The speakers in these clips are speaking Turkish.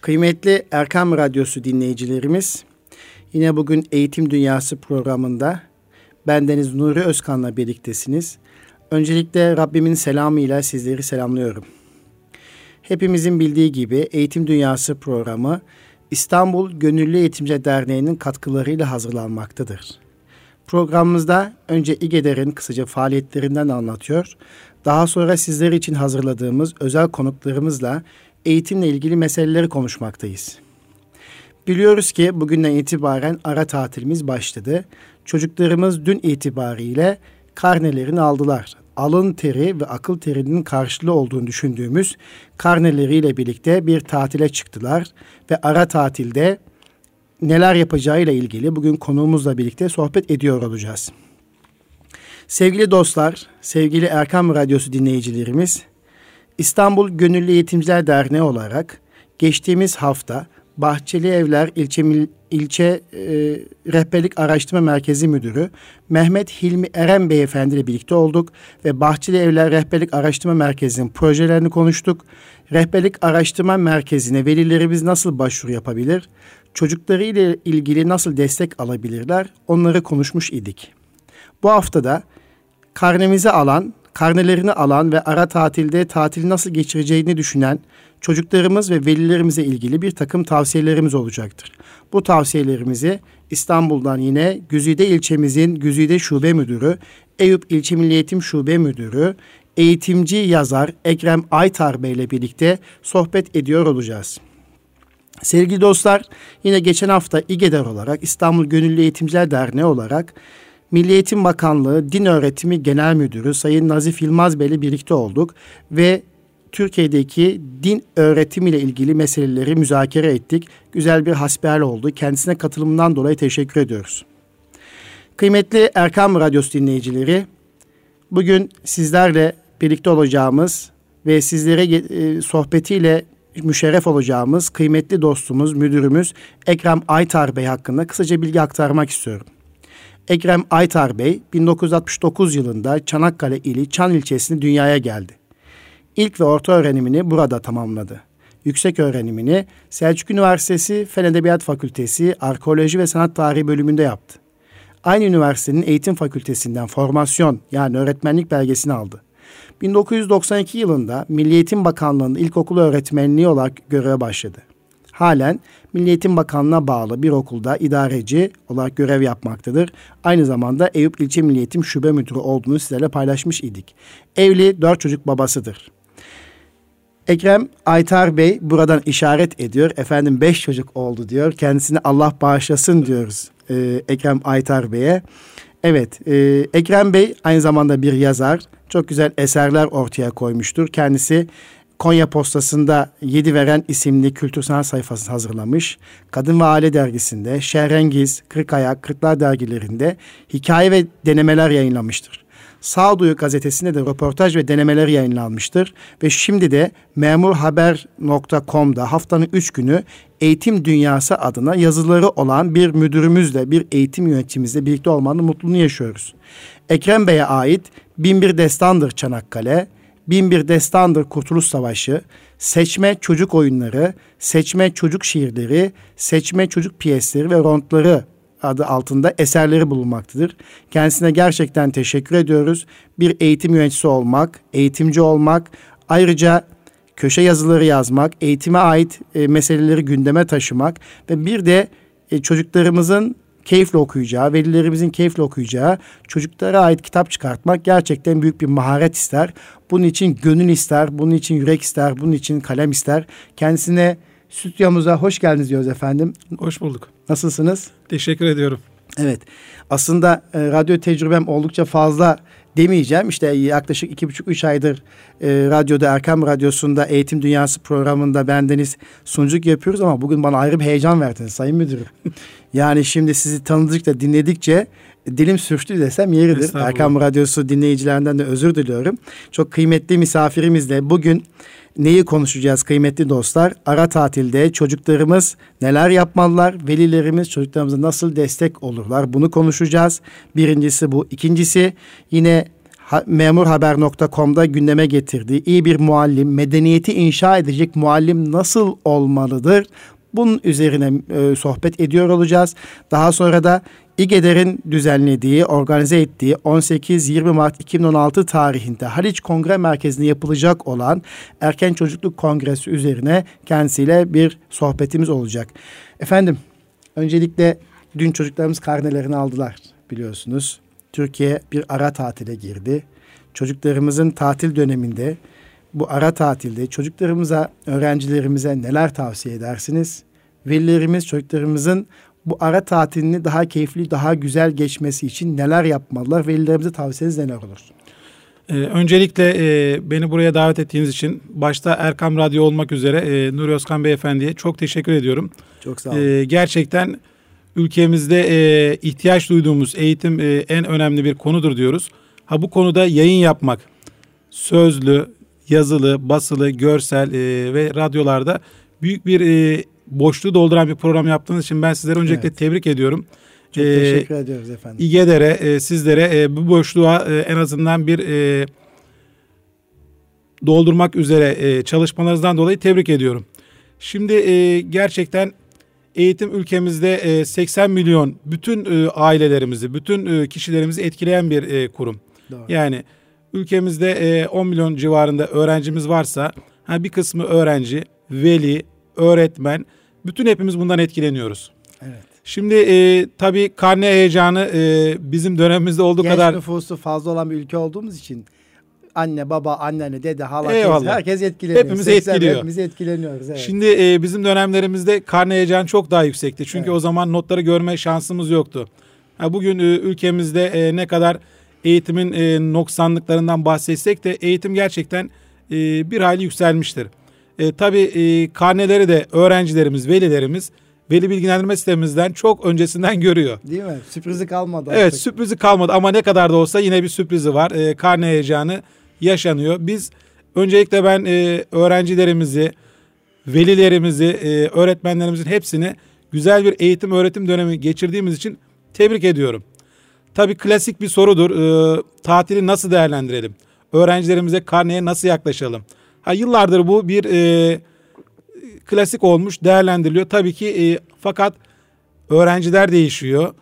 Kıymetli Erkam Radyosu dinleyicilerimiz, yine bugün Eğitim Dünyası programında bendeniz Nuri Özkan'la birliktesiniz. Öncelikle Rabbimin selamıyla sizleri selamlıyorum. Hepimizin bildiği gibi Eğitim Dünyası programı İstanbul Gönüllü Eğitimci Derneği'nin katkılarıyla hazırlanmaktadır. Programımızda önce İGEDER'in kısaca faaliyetlerinden anlatıyor. Daha sonra sizler için hazırladığımız özel konuklarımızla eğitimle ilgili meseleleri konuşmaktayız. Biliyoruz ki bugünden itibaren ara tatilimiz başladı. Çocuklarımız dün itibariyle karnelerini aldılar. Alın teri ve akıl terinin karşılığı olduğunu düşündüğümüz karneleriyle birlikte bir tatile çıktılar ve ara tatilde neler yapacağıyla ilgili bugün konuğumuzla birlikte sohbet ediyor olacağız. Sevgili dostlar, sevgili Erkam Radyosu dinleyicilerimiz, İstanbul Gönüllü Eğitimciler Derneği olarak geçtiğimiz hafta Bahçeli Evler İlçe, İlçe e, Rehberlik Araştırma Merkezi Müdürü Mehmet Hilmi Eren Beyefendi ile birlikte olduk ve Bahçeli Evler Rehberlik Araştırma Merkezi'nin projelerini konuştuk. Rehberlik Araştırma Merkezi'ne velilerimiz nasıl başvuru yapabilir? Çocukları ile ilgili nasıl destek alabilirler? Onları konuşmuş idik. Bu haftada karnemizi alan karnelerini alan ve ara tatilde tatili nasıl geçireceğini düşünen çocuklarımız ve velilerimize ilgili bir takım tavsiyelerimiz olacaktır. Bu tavsiyelerimizi İstanbul'dan yine Güzide ilçemizin Güzide Şube Müdürü, Eyüp İlçe Milli Eğitim Şube Müdürü, eğitimci yazar Ekrem Aytar Bey ile birlikte sohbet ediyor olacağız. Sevgili dostlar, yine geçen hafta İGEDER olarak İstanbul Gönüllü Eğitimciler Derneği olarak Milli Eğitim Bakanlığı Din Öğretimi Genel Müdürü Sayın Nazif Yılmaz Bey ile birlikte olduk ve Türkiye'deki din öğretimiyle ilgili meseleleri müzakere ettik. Güzel bir hasbihal oldu. Kendisine katılımından dolayı teşekkür ediyoruz. Kıymetli Erkam Radyosu dinleyicileri, bugün sizlerle birlikte olacağımız ve sizlere e, sohbetiyle müşerref olacağımız kıymetli dostumuz, müdürümüz Ekrem Aytar Bey hakkında kısaca bilgi aktarmak istiyorum. Ekrem Aytar Bey 1969 yılında Çanakkale ili Çan ilçesinde dünyaya geldi. İlk ve orta öğrenimini burada tamamladı. Yüksek öğrenimini Selçuk Üniversitesi Fen Edebiyat Fakültesi Arkeoloji ve Sanat Tarihi bölümünde yaptı. Aynı üniversitenin eğitim fakültesinden formasyon yani öğretmenlik belgesini aldı. 1992 yılında Milli Eğitim Bakanlığı'nda ilkokul öğretmenliği olarak göreve başladı. Halen Milli Eğitim Bakanlığı'na bağlı bir okulda idareci olarak görev yapmaktadır. Aynı zamanda Eyüp İlçe Milli Eğitim Şube Müdürü olduğunu sizlerle paylaşmış idik. Evli, dört çocuk babasıdır. Ekrem Aytar Bey buradan işaret ediyor. Efendim beş çocuk oldu diyor. Kendisini Allah bağışlasın diyoruz e, Ekrem Aytar Bey'e. Evet, e, Ekrem Bey aynı zamanda bir yazar. Çok güzel eserler ortaya koymuştur. Kendisi Konya Postası'nda Yedi Veren isimli kültür sanat sayfası hazırlamış. Kadın ve Aile dergisinde, Şehrengiz, Kırkayak, Kırklar dergilerinde hikaye ve denemeler yayınlamıştır. Sağduyu gazetesinde de röportaj ve denemeler yayınlanmıştır. Ve şimdi de memurhaber.com'da haftanın üç günü eğitim dünyası adına yazıları olan bir müdürümüzle, bir eğitim yöneticimizle birlikte olmanın mutluluğunu yaşıyoruz. Ekrem Bey'e ait Binbir Destandır Çanakkale, Binbir Destandır Kurtuluş Savaşı, seçme çocuk oyunları, seçme çocuk şiirleri, seçme çocuk piyesleri ve rondları adı altında eserleri bulunmaktadır. Kendisine gerçekten teşekkür ediyoruz. Bir eğitim yöneticisi olmak, eğitimci olmak, ayrıca köşe yazıları yazmak, eğitime ait e, meseleleri gündeme taşımak ve bir de e, çocuklarımızın keyifle okuyacağı, velilerimizin keyifle okuyacağı çocuklara ait kitap çıkartmak gerçekten büyük bir maharet ister. Bunun için gönül ister, bunun için yürek ister, bunun için kalem ister. Kendisine stüdyomuza hoş geldiniz diyoruz efendim. Hoş bulduk. Nasılsınız? Teşekkür ediyorum. Evet. Aslında e, radyo tecrübem oldukça fazla demeyeceğim. İşte yaklaşık iki buçuk üç aydır e, radyoda Erkam Radyosu'nda Eğitim Dünyası programında bendeniz sunuculuk yapıyoruz ama bugün bana ayrı bir heyecan verdiniz Sayın Müdürüm. yani şimdi sizi tanıdıkça dinledikçe dilim sürçtü desem yeridir. Erkam Radyosu dinleyicilerinden de özür diliyorum. Çok kıymetli misafirimizle bugün neyi konuşacağız kıymetli dostlar? Ara tatilde çocuklarımız neler yapmalılar? Velilerimiz çocuklarımıza nasıl destek olurlar? Bunu konuşacağız. Birincisi bu. İkincisi yine memurhaber.com'da gündeme getirdiği iyi bir muallim, medeniyeti inşa edecek muallim nasıl olmalıdır? Bunun üzerine e, sohbet ediyor olacağız. Daha sonra da İGEDER'in düzenlediği, organize ettiği 18-20 Mart 2016 tarihinde Haliç Kongre Merkezi'nde yapılacak olan Erken Çocukluk Kongresi üzerine kendisiyle bir sohbetimiz olacak. Efendim, öncelikle dün çocuklarımız karnelerini aldılar biliyorsunuz. Türkiye bir ara tatile girdi. Çocuklarımızın tatil döneminde bu ara tatilde çocuklarımıza, öğrencilerimize neler tavsiye edersiniz? Velilerimiz çocuklarımızın bu ara tatilini daha keyifli, daha güzel geçmesi için neler yapmalılar? Velilerimize tavsiyeniz neler olur? Ee, öncelikle e, beni buraya davet ettiğiniz için başta Erkam Radyo olmak üzere e, Nuri Özkan Beyefendi'ye çok teşekkür ediyorum. Çok sağ olun. E, gerçekten ülkemizde e, ihtiyaç duyduğumuz eğitim e, en önemli bir konudur diyoruz. Ha bu konuda yayın yapmak, sözlü, yazılı, basılı, görsel e, ve radyolarda büyük bir e, boşluğu dolduran bir program yaptığınız için ben sizlere öncelikle evet. tebrik ediyorum. Çok ee, teşekkür ediyoruz efendim. İGEDER'e, e, sizlere e, bu boşluğa e, en azından bir e, doldurmak üzere e, çalışmalarınızdan dolayı tebrik ediyorum. Şimdi e, gerçekten eğitim ülkemizde e, 80 milyon bütün e, ailelerimizi, bütün e, kişilerimizi etkileyen bir e, kurum. Doğru. Yani ülkemizde e, 10 milyon civarında öğrencimiz varsa ha, bir kısmı öğrenci, veli, öğretmen bütün hepimiz bundan etkileniyoruz. Evet. Şimdi e, tabii karne heyecanı e, bizim dönemimizde olduğu Genç kadar... Genç nüfusu fazla olan bir ülke olduğumuz için anne, baba, anneanne, dede, hala, teyze herkes etkileniyor. Hepimiz etkiliyor. Hepimiz etkileniyoruz. Evet. Şimdi e, bizim dönemlerimizde karne heyecanı çok daha yüksekti. Çünkü evet. o zaman notları görme şansımız yoktu. Ha, bugün e, ülkemizde e, ne kadar eğitimin e, noksanlıklarından bahsetsek de eğitim gerçekten e, bir hayli yükselmiştir. E, tabii e, karneleri de öğrencilerimiz, velilerimiz veli bilgilendirme sistemimizden çok öncesinden görüyor. Değil mi? Sürprizi kalmadı. Evet artık. sürprizi kalmadı ama ne kadar da olsa yine bir sürprizi var. E, karne heyecanı yaşanıyor. Biz öncelikle ben e, öğrencilerimizi, velilerimizi, e, öğretmenlerimizin hepsini güzel bir eğitim öğretim dönemi geçirdiğimiz için tebrik ediyorum. Tabii klasik bir sorudur. E, tatili nasıl değerlendirelim? Öğrencilerimize karneye nasıl yaklaşalım? Ha, yıllardır bu bir e, klasik olmuş, değerlendiriliyor. Tabii ki e, fakat öğrenciler değişiyor,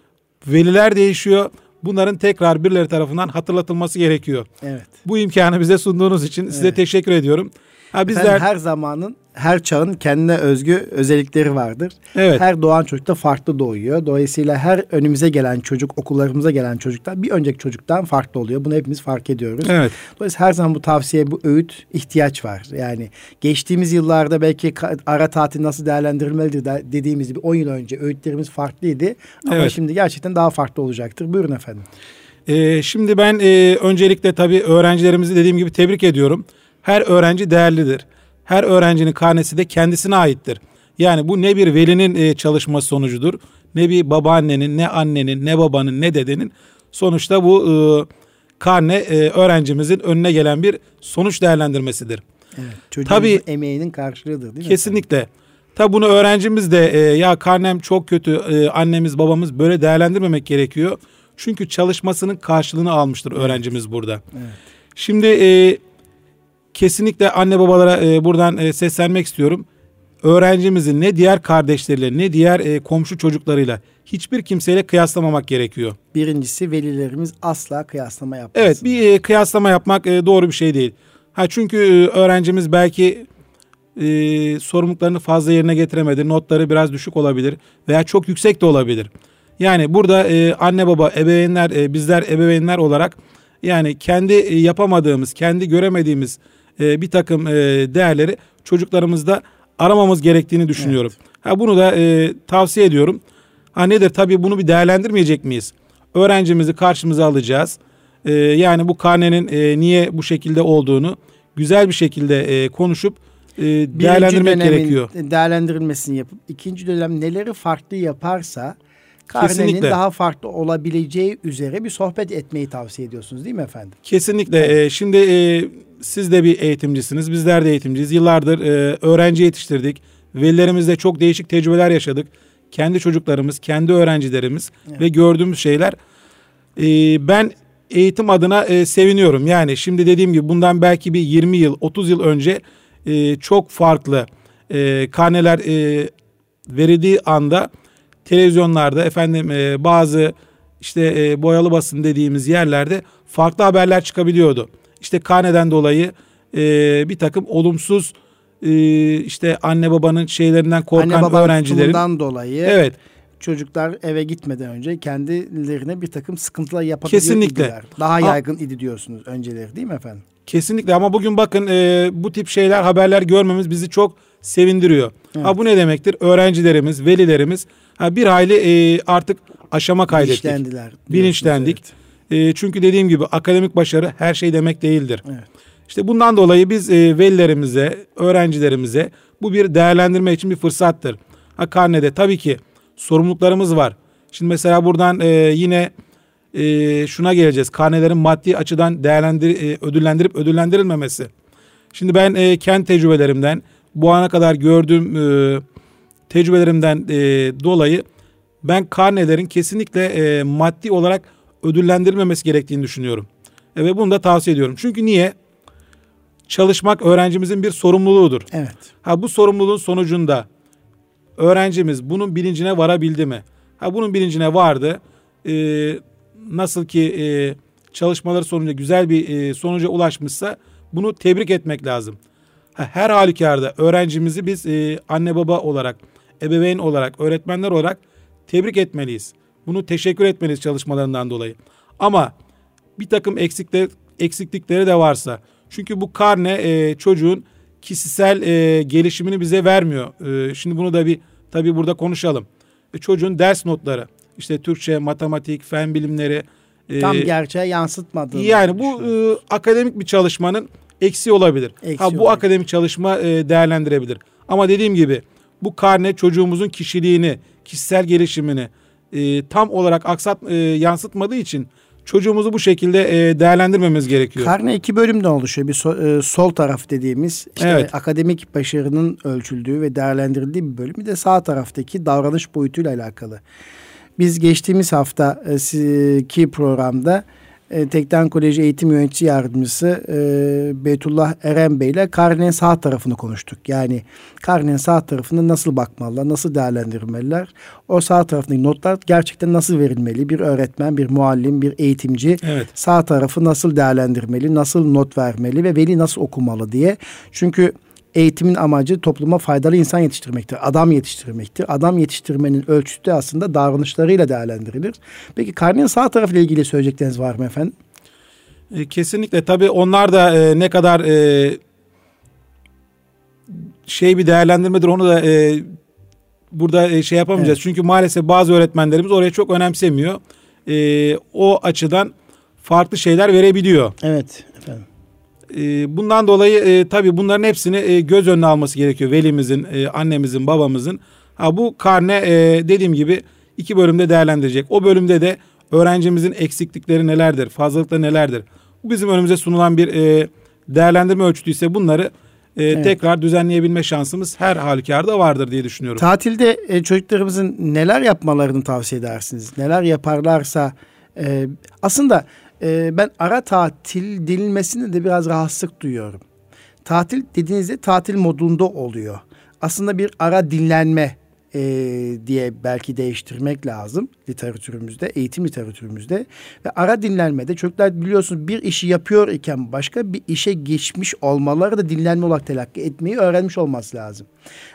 veliler değişiyor. Bunların tekrar birileri tarafından hatırlatılması gerekiyor. Evet. Bu imkanı bize sunduğunuz için evet. size teşekkür ediyorum. Ha bizler Efendim, her zamanın her çağın kendine özgü özellikleri vardır. Evet. Her doğan çocuk da farklı doğuyor. Dolayısıyla her önümüze gelen çocuk, okullarımıza gelen çocuklar bir önceki çocuktan farklı oluyor. Bunu hepimiz fark ediyoruz. Evet. Dolayısıyla her zaman bu tavsiye, bu öğüt ihtiyaç var. Yani geçtiğimiz yıllarda belki ara tatil nasıl değerlendirilmelidir dediğimiz gibi 10 yıl önce öğütlerimiz farklıydı. Ama evet. şimdi gerçekten daha farklı olacaktır. Buyurun efendim. Ee, şimdi ben e, öncelikle tabii öğrencilerimizi dediğim gibi tebrik ediyorum. Her öğrenci değerlidir. Her öğrencinin karnesi de kendisine aittir. Yani bu ne bir velinin e, çalışması sonucudur, ne bir babaannenin, ne annenin, ne babanın, ne dedenin. Sonuçta bu e, karne e, öğrencimizin önüne gelen bir sonuç değerlendirmesidir. Evet, Tabii emeğinin karşılığıdır değil mi? Kesinlikle. Tabi bunu öğrencimiz de e, ya karnem çok kötü, e, annemiz babamız böyle değerlendirmemek gerekiyor. Çünkü çalışmasının karşılığını almıştır evet. öğrencimiz burada. Evet. Şimdi e, kesinlikle anne babalara e, buradan e, seslenmek istiyorum. Öğrencimizin ne diğer kardeşleriyle ne diğer e, komşu çocuklarıyla hiçbir kimseyle kıyaslamamak gerekiyor. Birincisi velilerimiz asla kıyaslama yapmasın. Evet bir e, kıyaslama yapmak e, doğru bir şey değil. Ha çünkü e, öğrencimiz belki e, sorumluluklarını fazla yerine getiremedi. Notları biraz düşük olabilir veya çok yüksek de olabilir. Yani burada e, anne baba ebeveynler e, bizler ebeveynler olarak yani kendi e, yapamadığımız, kendi göremediğimiz e, bir takım e, değerleri çocuklarımızda aramamız gerektiğini düşünüyorum. Evet. Ha bunu da e, tavsiye ediyorum. Ha nedir tabii bunu bir değerlendirmeyecek miyiz? Öğrencimizi karşımıza alacağız. E, yani bu karnenin e, niye bu şekilde olduğunu güzel bir şekilde e, konuşup e, değerlendirmek gerekiyor. Değerlendirilmesini yapıp ikinci dönem neleri farklı yaparsa karnenin Kesinlikle. daha farklı olabileceği üzere bir sohbet etmeyi tavsiye ediyorsunuz değil mi efendim? Kesinlikle. Evet. E, şimdi e, siz de bir eğitimcisiniz, bizler de eğitimciyiz. Yıllardır e, öğrenci yetiştirdik. Velilerimizle çok değişik tecrübeler yaşadık. Kendi çocuklarımız, kendi öğrencilerimiz evet. ve gördüğümüz şeyler. E, ben eğitim adına e, seviniyorum. Yani şimdi dediğim gibi bundan belki bir 20 yıl, 30 yıl önce e, çok farklı e, karneler e, verildiği anda televizyonlarda efendim e, bazı işte e, boyalı basın dediğimiz yerlerde farklı haberler çıkabiliyordu. İşte karneden dolayı e, bir takım olumsuz e, işte anne babanın şeylerinden korkan anne babanın öğrencilerin dolayı evet çocuklar eve gitmeden önce kendilerine bir takım sıkıntılar yapabiliyor Kesinlikle. idiler. Daha yaygın idi diyorsunuz önceleri değil mi efendim? Kesinlikle ama bugün bakın e, bu tip şeyler haberler görmemiz bizi çok sevindiriyor. Evet. Ha bu ne demektir? Öğrencilerimiz, velilerimiz ha bir hayli e, artık aşama kaydettik. Bilinçlendiler. Bilinçlendik. Evet. E, çünkü dediğim gibi akademik başarı her şey demek değildir. Evet. İşte bundan dolayı biz e, velilerimize, öğrencilerimize bu bir değerlendirme için bir fırsattır. Ha karnede tabii ki sorumluluklarımız var. Şimdi mesela buradan e, yine e, şuna geleceğiz. Karnelerin maddi açıdan değerlendir e, ödüllendirip ödüllendirilmemesi. Şimdi ben e, kendi tecrübelerimden bu ana kadar gördüğüm e, tecrübelerimden e, dolayı ben karnelerin kesinlikle e, maddi olarak ödüllendirilmemesi gerektiğini düşünüyorum. E, ve bunu da tavsiye ediyorum. Çünkü niye? Çalışmak öğrencimizin bir sorumluluğudur. Evet. Ha bu sorumluluğun sonucunda öğrencimiz bunun bilincine varabildi mi? Ha bunun bilincine vardı. Ee, nasıl ki e, çalışmaları sonucu güzel bir e, sonuca ulaşmışsa bunu tebrik etmek lazım. Ha, her halükarda öğrencimizi biz e, anne baba olarak, ebeveyn olarak, öğretmenler olarak tebrik etmeliyiz. Bunu teşekkür etmeliyiz çalışmalarından dolayı. Ama bir takım eksikler, eksiklikleri de varsa. Çünkü bu karne e, çocuğun kişisel e, gelişimini bize vermiyor. E, şimdi bunu da bir tabii burada konuşalım. E, çocuğun ders notları, işte Türkçe, matematik, fen bilimleri. E, Tam gerçeğe yansıtmadığı. Yani bu e, akademik bir çalışmanın eksiği olabilir. Eksi ha, bu olabilir. akademik çalışma e, değerlendirebilir. Ama dediğim gibi bu karne çocuğumuzun kişiliğini, kişisel gelişimini e, tam olarak aksat e, yansıtmadığı için çocuğumuzu bu şekilde e, değerlendirmemiz gerekiyor. Karne iki bölümden oluşuyor. Bir so, e, sol taraf dediğimiz işte evet. akademik başarının ölçüldüğü ve değerlendirildiği bir bölüm. Bir de sağ taraftaki davranış boyutuyla alakalı. Biz geçtiğimiz hafta e, ki programda e, Tekten Koleji Eğitim Yöneticisi Yardımcısı e, Beytullah Eren Bey ile Karne'nin sağ tarafını konuştuk. Yani Karne'nin sağ tarafını nasıl bakmalılar, nasıl değerlendirmeliler? O sağ tarafındaki notlar gerçekten nasıl verilmeli? Bir öğretmen, bir muallim, bir eğitimci evet. sağ tarafı nasıl değerlendirmeli, nasıl not vermeli ve veli nasıl okumalı diye. Çünkü eğitimin amacı topluma faydalı insan yetiştirmektir. Adam yetiştirmektir. Adam yetiştirmenin ölçüsü de aslında davranışlarıyla değerlendirilir. Peki karnenin sağ tarafıyla ilgili söyleyecekleriniz var mı efendim? E, kesinlikle tabii onlar da e, ne kadar e, şey bir değerlendirmedir onu da e, burada e, şey yapamayacağız. Evet. Çünkü maalesef bazı öğretmenlerimiz oraya çok önemsemiyor. E, o açıdan farklı şeyler verebiliyor. Evet Ee, bundan dolayı e, tabii bunların hepsini e, göz önüne alması gerekiyor. Velimizin, e, annemizin, babamızın. Ha, bu karne e, dediğim gibi iki bölümde değerlendirecek. O bölümde de öğrencimizin eksiklikleri nelerdir, fazlalıkları nelerdir? Bu bizim önümüze sunulan bir e, değerlendirme ölçütüyse bunları e, evet. tekrar düzenleyebilme şansımız her halükarda vardır diye düşünüyorum. Tatilde e, çocuklarımızın neler yapmalarını tavsiye edersiniz? Neler yaparlarsa e, aslında e, ben ara tatil denilmesinde de biraz rahatsızlık duyuyorum. Tatil dediğinizde tatil modunda oluyor. Aslında bir ara dinlenme e, diye belki değiştirmek lazım literatürümüzde, eğitim literatürümüzde. Ve ara dinlenmede çocuklar biliyorsunuz bir işi yapıyor iken başka bir işe geçmiş olmaları da dinlenme olarak telakki etmeyi öğrenmiş olması lazım.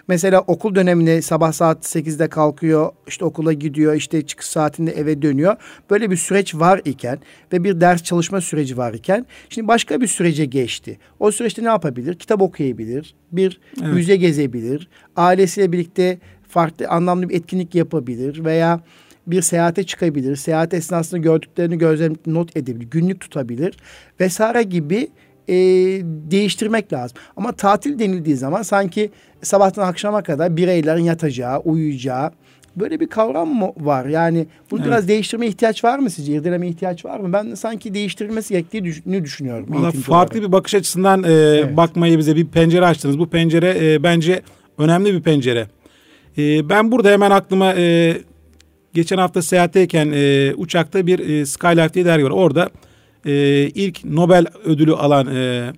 Mesela okul döneminde sabah saat 8'de kalkıyor, işte okula gidiyor, işte çıkış saatinde eve dönüyor. Böyle bir süreç var iken ve bir ders çalışma süreci var iken şimdi başka bir sürece geçti. O süreçte ne yapabilir? Kitap okuyabilir, bir evet. müze gezebilir, ailesiyle birlikte farklı anlamlı bir etkinlik yapabilir veya bir seyahate çıkabilir. Seyahat esnasında gördüklerini gözlemleyip not edebilir. Günlük tutabilir vesaire gibi e, değiştirmek lazım. Ama tatil denildiği zaman sanki sabahtan akşama kadar bireylerin yatacağı, uyuyacağı böyle bir kavram mı var? Yani bunu evet. biraz değiştirme ihtiyaç var mı sizce? İrdeleme ihtiyaç var mı? Ben sanki değiştirilmesi gerektiğini düşünüyorum. Valla farklı olarak. bir bakış açısından e, evet. bakmayı bize bir pencere açtınız. Bu pencere e, bence önemli bir pencere. E, ben burada hemen aklıma e, geçen hafta seyahatteyken e, uçakta bir e, Skylife diye dergi var. Orada e, ilk Nobel ödülü alan e,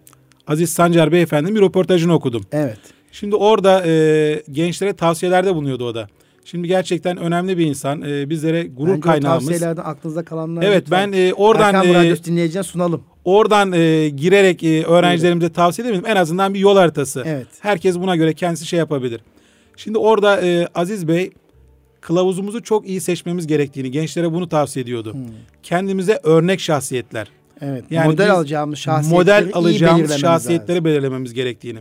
Aziz Sancar Beyefendi'nin bir röportajını okudum. Evet. Şimdi orada e, gençlere tavsiyelerde bulunuyordu o da. Şimdi gerçekten önemli bir insan. E, bizlere gurur Bence kaynağımız. Tavsiyelerden aklınızda kalanlar. Evet ben e, oradan Erkam e, Radyosu sunalım. oradan e, girerek e, öğrencilerimize tavsiye edemedim. En azından bir yol haritası. Evet. Herkes buna göre kendisi şey yapabilir. Şimdi orada e, Aziz Bey kılavuzumuzu çok iyi seçmemiz gerektiğini, gençlere bunu tavsiye ediyordu. Hmm. Kendimize örnek şahsiyetler. Evet. Yani model alacağımız şahsiyetleri model alacağımız belirlememiz şahsiyetleri lazım. belirlememiz gerektiğini.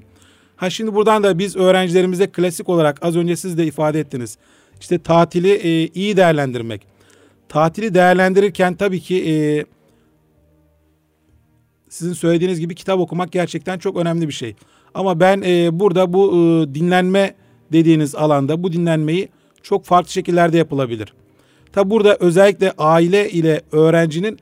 Ha şimdi buradan da biz öğrencilerimize klasik olarak az önce siz de ifade ettiniz. İşte tatili e, iyi değerlendirmek. Tatili değerlendirirken tabii ki e, sizin söylediğiniz gibi kitap okumak gerçekten çok önemli bir şey. Ama ben e, burada bu e, dinlenme dediğiniz alanda bu dinlenmeyi çok farklı şekillerde yapılabilir. Tabi burada özellikle aile ile öğrencinin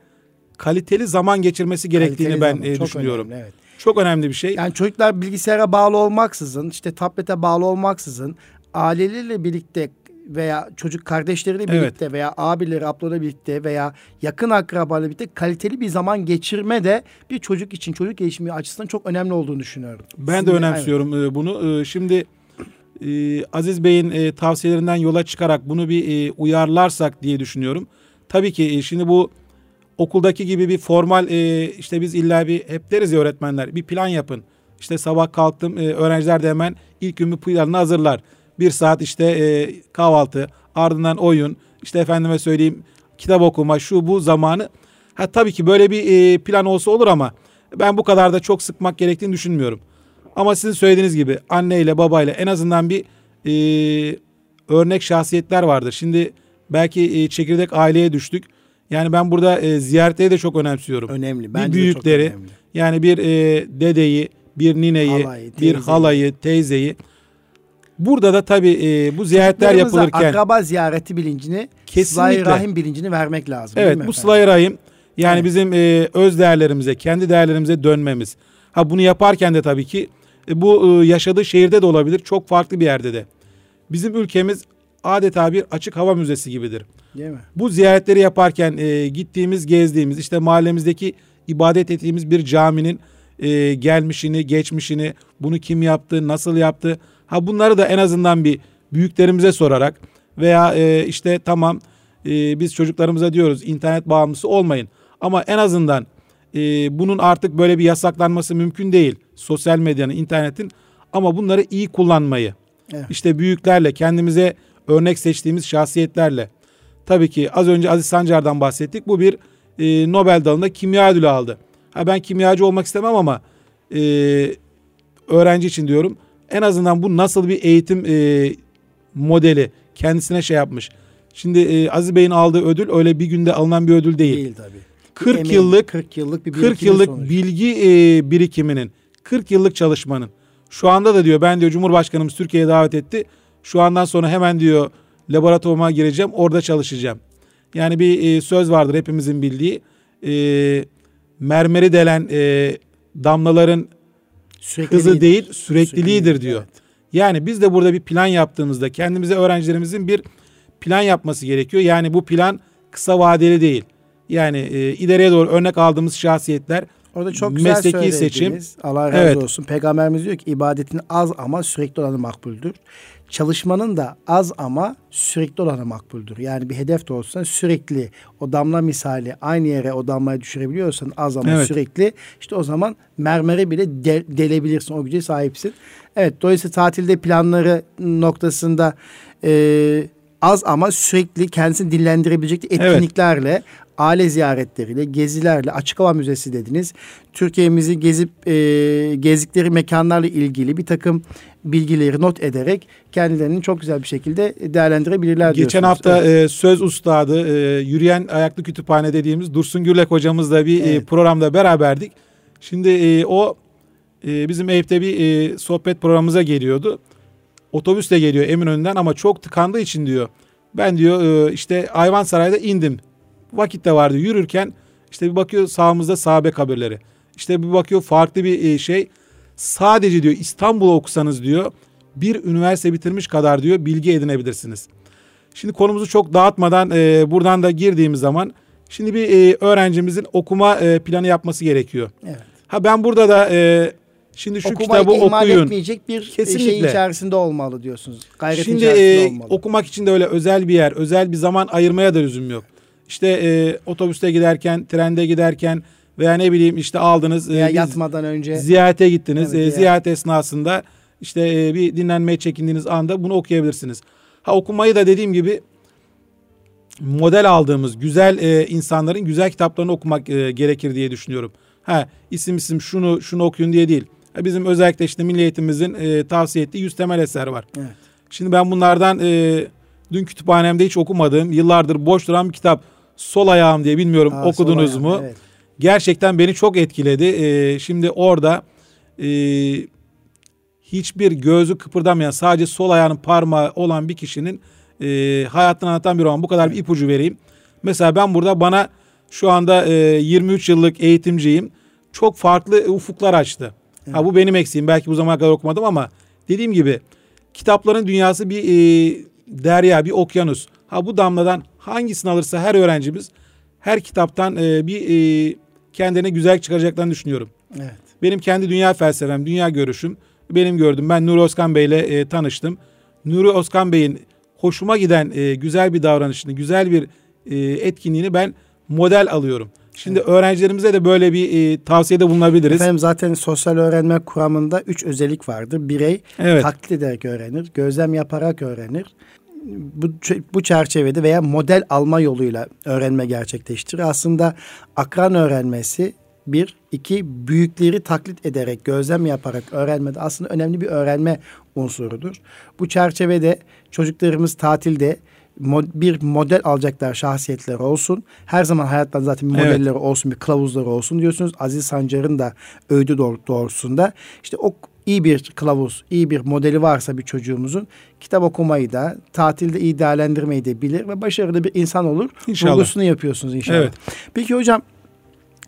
kaliteli zaman geçirmesi gerektiğini Kaliteli ben zaman, e, düşünüyorum. önemli, evet. Çok önemli bir şey. Yani çocuklar bilgisayara bağlı olmaksızın, işte tablete bağlı olmaksızın aileleriyle birlikte veya çocuk kardeşleriyle Evet. birlikte veya abileri, ablalarıyla birlikte veya yakın akrabalarla birlikte kaliteli bir zaman geçirme de bir çocuk için çocuk gelişimi açısından çok önemli olduğunu düşünüyorum. Ben de Sizin önemsiyorum e, bunu. E, Şimdi e, Aziz Bey'in e, tavsiyelerinden yola çıkarak bunu bir e, uyarlarsak diye düşünüyorum. Tabii ki e, şimdi bu okuldaki gibi bir formal e, işte biz illa bir hep deriz ya öğretmenler bir plan yapın. İşte sabah kalktım e, öğrenciler de hemen ilk gün bir planını hazırlar. Bir saat işte e, kahvaltı ardından oyun işte efendime söyleyeyim kitap okuma şu bu zamanı. Ha tabii ki böyle bir e, plan olsa olur ama ben bu kadar da çok sıkmak gerektiğini düşünmüyorum. Ama sizin söylediğiniz gibi anneyle babayla en azından bir e, örnek şahsiyetler vardır. Şimdi belki e, çekirdek aileye düştük. Yani ben burada e, ziyaretleri de çok önemsiyorum. Önemli. bir Bence de çok büyükleri önemli. yani bir e, dedeyi, bir nineyi, Halayı, bir halayı, teyzeyi. Burada da tabii e, bu ziyaretler yapılırken akraba ziyareti bilincini, Kesinlikle. rahim bilincini vermek lazım. Evet bu sıla rahim yani Evet. bizim e, öz değerlerimize, kendi değerlerimize dönmemiz. Ha bunu yaparken de tabii ki bu e, yaşadığı şehirde de olabilir, çok farklı bir yerde de. Bizim ülkemiz adeta bir açık hava müzesi gibidir. Değil mi? Bu ziyaretleri yaparken e, gittiğimiz, gezdiğimiz, işte mahallemizdeki ibadet ettiğimiz bir caminin e, gelmişini, geçmişini, bunu kim yaptı, nasıl yaptı. Ha bunları da en azından bir büyüklerimize sorarak veya e, işte tamam e, biz çocuklarımıza diyoruz internet bağımlısı olmayın. Ama en azından e, bunun artık böyle bir yasaklanması mümkün değil. Sosyal medyanın, internetin ama bunları iyi kullanmayı. Evet. İşte büyüklerle, kendimize örnek seçtiğimiz şahsiyetlerle. Tabii ki az önce Aziz Sancar'dan bahsettik. Bu bir e, Nobel dalında kimya ödülü aldı. Ha ben kimyacı olmak istemem ama e, öğrenci için diyorum. En azından bu nasıl bir eğitim e, modeli kendisine şey yapmış. Şimdi e, Aziz Bey'in aldığı ödül öyle bir günde alınan bir ödül değil. Değil tabii. 40 Emeğin, yıllık 40 yıllık bir 40 birikimin yıllık sonucu. bilgi e, birikiminin, 40 yıllık çalışmanın. Şu anda da diyor ben diyor Cumhurbaşkanımız Türkiye'ye davet etti. Şu andan sonra hemen diyor laboratuvarıma gireceğim, orada çalışacağım. Yani bir e, söz vardır hepimizin bildiği. E, mermeri delen e, damlaların hızı değil sürekliliğidir diyor. evet. Yani biz de burada bir plan yaptığımızda kendimize öğrencilerimizin bir plan yapması gerekiyor. Yani bu plan kısa vadeli değil. Yani e, ileriye doğru örnek aldığımız şahsiyetler Orada çok güzel mesleki seçim. Allah razı Evet. olsun. Peygamberimiz diyor ki ibadetin az ama sürekli olanı makbuldür. Çalışmanın da az ama sürekli olanı makbuldür. Yani bir hedef de olsa sürekli o damla misali aynı yere o damlayı düşürebiliyorsan az ama Evet. sürekli işte o zaman mermere bile de- delebilirsin. O güce sahipsin. Evet dolayısıyla tatilde planları noktasında e, az ama sürekli kendisini dinlendirebilecek etkinliklerle aile ziyaretleriyle, gezilerle, açık hava müzesi dediniz. Türkiye'mizi gezip e, gezdikleri mekanlarla ilgili bir takım bilgileri not ederek kendilerini çok güzel bir şekilde değerlendirebilirler Geçen diyorsunuz. hafta Evet. e, söz ustadı, e, yürüyen ayaklı kütüphane dediğimiz Dursun Gürlek hocamızla bir e, Evet. programda beraberdik. Şimdi e, o e, bizim Eyüp'te bir e, sohbet programımıza geliyordu. Otobüsle geliyor Eminönü'nden ama çok tıkandığı için diyor. Ben diyor e, işte Ayvansaray'da indim. Vakit de vardı yürürken işte bir bakıyor sağımızda sahabe kabirleri. İşte bir bakıyor farklı bir e, şey. Sadece diyor İstanbul'u okusanız diyor bir üniversite bitirmiş kadar diyor bilgi edinebilirsiniz. Şimdi konumuzu çok dağıtmadan e, buradan da girdiğimiz zaman Şimdi bir e, öğrencimizin okuma e, planı yapması gerekiyor. Evet. Ha ben burada da e, şimdi şu Okumayı kitabı ihmal okuyun. etmeyecek bir şey Kesinlikle. içerisinde olmalı diyorsunuz. Gayretin Şimdi içerisinde e, olmalı. okumak için de öyle özel bir yer, özel bir zaman ayırmaya da lüzum yok. İşte e, otobüste giderken, trende giderken veya ne bileyim işte aldınız. e, Veya bir yatmadan önce. Ziyarete gittiniz. Evet, E, ya. ziyaret esnasında işte e, bir dinlenmeye çekindiğiniz anda bunu okuyabilirsiniz. Ha okumayı da dediğim gibi model aldığımız güzel e, insanların güzel kitaplarını okumak e, gerekir diye düşünüyorum. Ha isim isim şunu şunu okuyun diye değil. Ha, bizim özellikle işte Milli Eğitimimizin e, tavsiye ettiği 100 temel eser var. Evet. Şimdi ben bunlardan e, dün kütüphanemde hiç okumadığım, yıllardır boş duran bir kitap Sol Ayağım diye bilmiyorum Aa, okudunuz mu? ayağım, Evet. Gerçekten beni çok etkiledi. E, şimdi orada e, hiçbir gözü kıpırdamayan sadece sol ayağının parmağı olan bir kişinin e, hayatını anlatan bir roman. Bu kadar bir ipucu vereyim. Mesela ben burada bana şu anda e, 23 yıllık eğitimciyim. Çok farklı ufuklar açtı. Ha, bu benim eksiğim. Belki bu zamana kadar okumadım ama dediğim gibi kitapların dünyası bir e, derya, bir okyanus. Ha bu damladan hangisini alırsa her öğrencimiz her kitaptan e, bir e, kendine güzel çıkaracaklarını düşünüyorum. Evet. Benim kendi dünya felsefem, dünya görüşüm benim gördüm. Ben Nuri Özkan Bey ile e, tanıştım. Nuri Özkan Bey'in hoşuma giden e, güzel bir davranışını, güzel bir e, etkinliğini ben model alıyorum. Şimdi öğrencilerimize de böyle bir e, tavsiyede bulunabiliriz. Efendim zaten sosyal öğrenme kuramında üç özellik vardır. Birey Evet. taklit ederek öğrenir, gözlem yaparak öğrenir. Bu, bu çerçevede veya model alma yoluyla öğrenme gerçekleştirir. Aslında akran öğrenmesi bir, iki büyükleri taklit ederek, gözlem yaparak öğrenmede aslında önemli bir öğrenme unsurudur. Bu çerçevede çocuklarımız tatilde bir model alacaklar şahsiyetler olsun. Her zaman hayattan zaten bir Evet. modelleri olsun, bir kılavuzları olsun diyorsunuz. Aziz Sancar'ın da öğüdü doğ- doğrusunda işte o iyi bir kılavuz, iyi bir modeli varsa bir çocuğumuzun kitap okumayı da, tatilde iyi değerlendirmeyi de bilir ve başarılı bir insan olur. İnşallah. Vurgusunu yapıyorsunuz inşallah. Evet. Peki hocam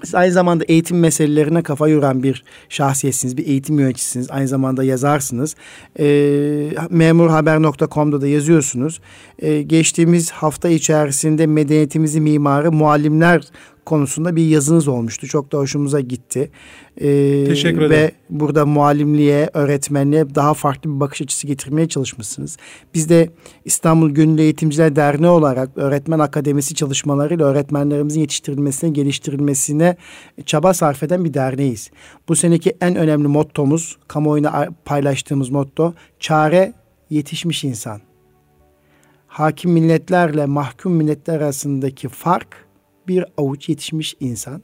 siz aynı zamanda eğitim meselelerine kafa yoran bir şahsiyetsiniz, bir eğitim yöneticisiniz, aynı zamanda yazarsınız. Ee, memurhaber.com'da da yazıyorsunuz. Ee, geçtiğimiz hafta içerisinde medeniyetimizin mimarı muallimler konusunda bir yazınız olmuştu. Çok da hoşumuza gitti. Ee, Teşekkür Ve ederim. burada muallimliğe, öğretmenliğe daha farklı bir bakış açısı getirmeye çalışmışsınız. Biz de İstanbul Gönüllü Eğitimciler Derneği olarak öğretmen akademisi çalışmalarıyla öğretmenlerimizin yetiştirilmesine, geliştirilmesine çaba sarf eden bir derneğiz. Bu seneki en önemli mottomuz, kamuoyuna paylaştığımız motto, çare yetişmiş insan. Hakim milletlerle mahkum milletler arasındaki fark bir avuç yetişmiş insan.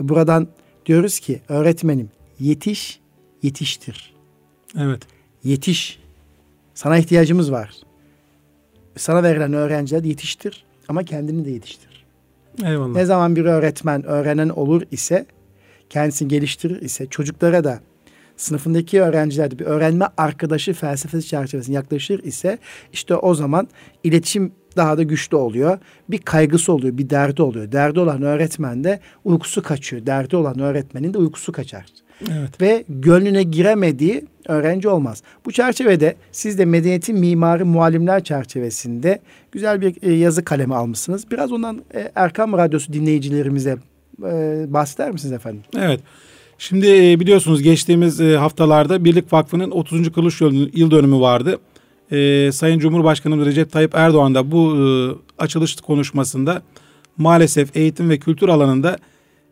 Ve buradan diyoruz ki öğretmenim yetiş, yetiştir. Evet. Yetiş. Sana ihtiyacımız var. Sana verilen öğrenciler yetiştir ama kendini de yetiştir. Eyvallah. Ne zaman bir öğretmen öğrenen olur ise, kendisini geliştirir ise çocuklara da sınıfındaki öğrenciler de bir öğrenme arkadaşı felsefesi çerçevesinde yaklaşır ise işte o zaman iletişim daha da güçlü oluyor. Bir kaygısı oluyor, bir derdi oluyor. Derdi olan öğretmen de uykusu kaçıyor. Derdi olan öğretmenin de uykusu kaçar. Evet. Ve gönlüne giremediği öğrenci olmaz. Bu çerçevede siz de medeniyetin mimarı muallimler çerçevesinde güzel bir e, yazı kalemi almışsınız. Biraz ondan e, Erkam Radyosu dinleyicilerimize e, bahseder misiniz efendim? Evet. Şimdi e, biliyorsunuz geçtiğimiz e, haftalarda Birlik Vakfı'nın 30. kuruluş yıl, dönümü vardı. E, Sayın Cumhurbaşkanımız Recep Tayyip Erdoğan da bu e, açılış konuşmasında maalesef eğitim ve kültür alanında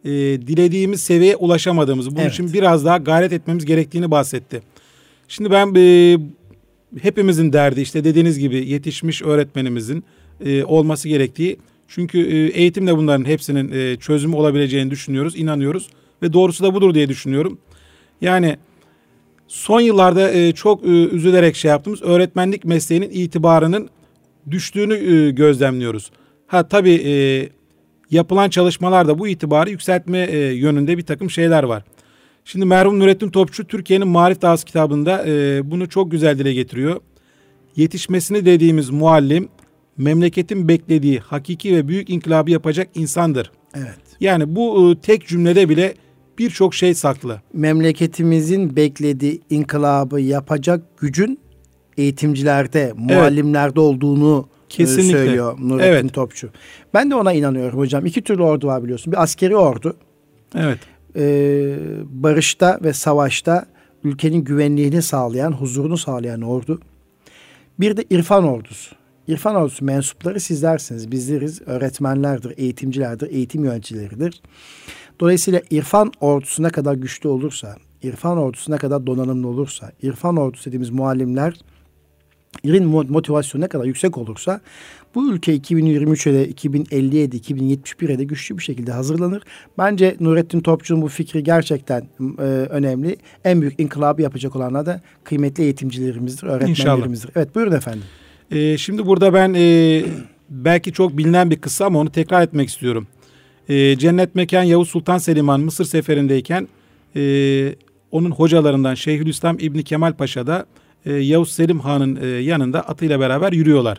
e, dilediğimiz seviyeye ulaşamadığımızı, bunun Evet. için biraz daha gayret etmemiz gerektiğini bahsetti. Şimdi ben e, hepimizin derdi işte dediğiniz gibi yetişmiş öğretmenimizin e, olması gerektiği. Çünkü e, eğitimle bunların hepsinin e, çözümü olabileceğini düşünüyoruz, inanıyoruz ve doğrusu da budur diye düşünüyorum. Yani son yıllarda e, çok e, üzülerek şey yaptığımız öğretmenlik mesleğinin itibarının düştüğünü e, gözlemliyoruz. Ha tabii e, yapılan çalışmalarda bu itibarı yükseltme e, yönünde bir takım şeyler var. Şimdi merhum Nurettin Topçu Türkiye'nin Marif Dağısı kitabında e, bunu çok güzel dile getiriyor. Yetişmesini dediğimiz muallim memleketin beklediği hakiki ve büyük inkılabı yapacak insandır. Evet. Yani bu e, tek cümlede bile birçok şey saklı. Memleketimizin beklediği inkılabı yapacak gücün eğitimcilerde, muallimlerde olduğunu Kesinlikle. söylüyor Nurettin evet. Topçu. Ben de ona inanıyorum hocam. İki türlü ordu var biliyorsun. Bir askeri ordu. Evet. Ee, barışta ve savaşta ülkenin güvenliğini sağlayan, huzurunu sağlayan ordu. Bir de irfan ordusu. İrfan ordusu mensupları sizlersiniz. Bizleriz, öğretmenlerdir, eğitimcilerdir, eğitim yöneticileridir. Dolayısıyla irfan ordusu ne kadar güçlü olursa, irfan ordusu ne kadar donanımlı olursa, irfan ordusu dediğimiz muallimler irin motivasyonu ne kadar yüksek olursa bu ülke 2023'e de 2050'ye de 2071'e de güçlü bir şekilde hazırlanır. Bence Nurettin Topçu'nun bu fikri gerçekten e, önemli. En büyük inkılabı yapacak olanlar da kıymetli eğitimcilerimizdir, öğretmenlerimizdir. İnşallah. Evet buyurun efendim. Ee, şimdi burada ben e, belki çok bilinen bir kıssa ama onu tekrar etmek istiyorum. E, Cennet Mekan Yavuz Sultan Selim Han Mısır seferindeyken e, onun hocalarından Şeyhülislam İbni Kemal Paşa da e, Yavuz Selim Han'ın e, yanında atıyla beraber yürüyorlar.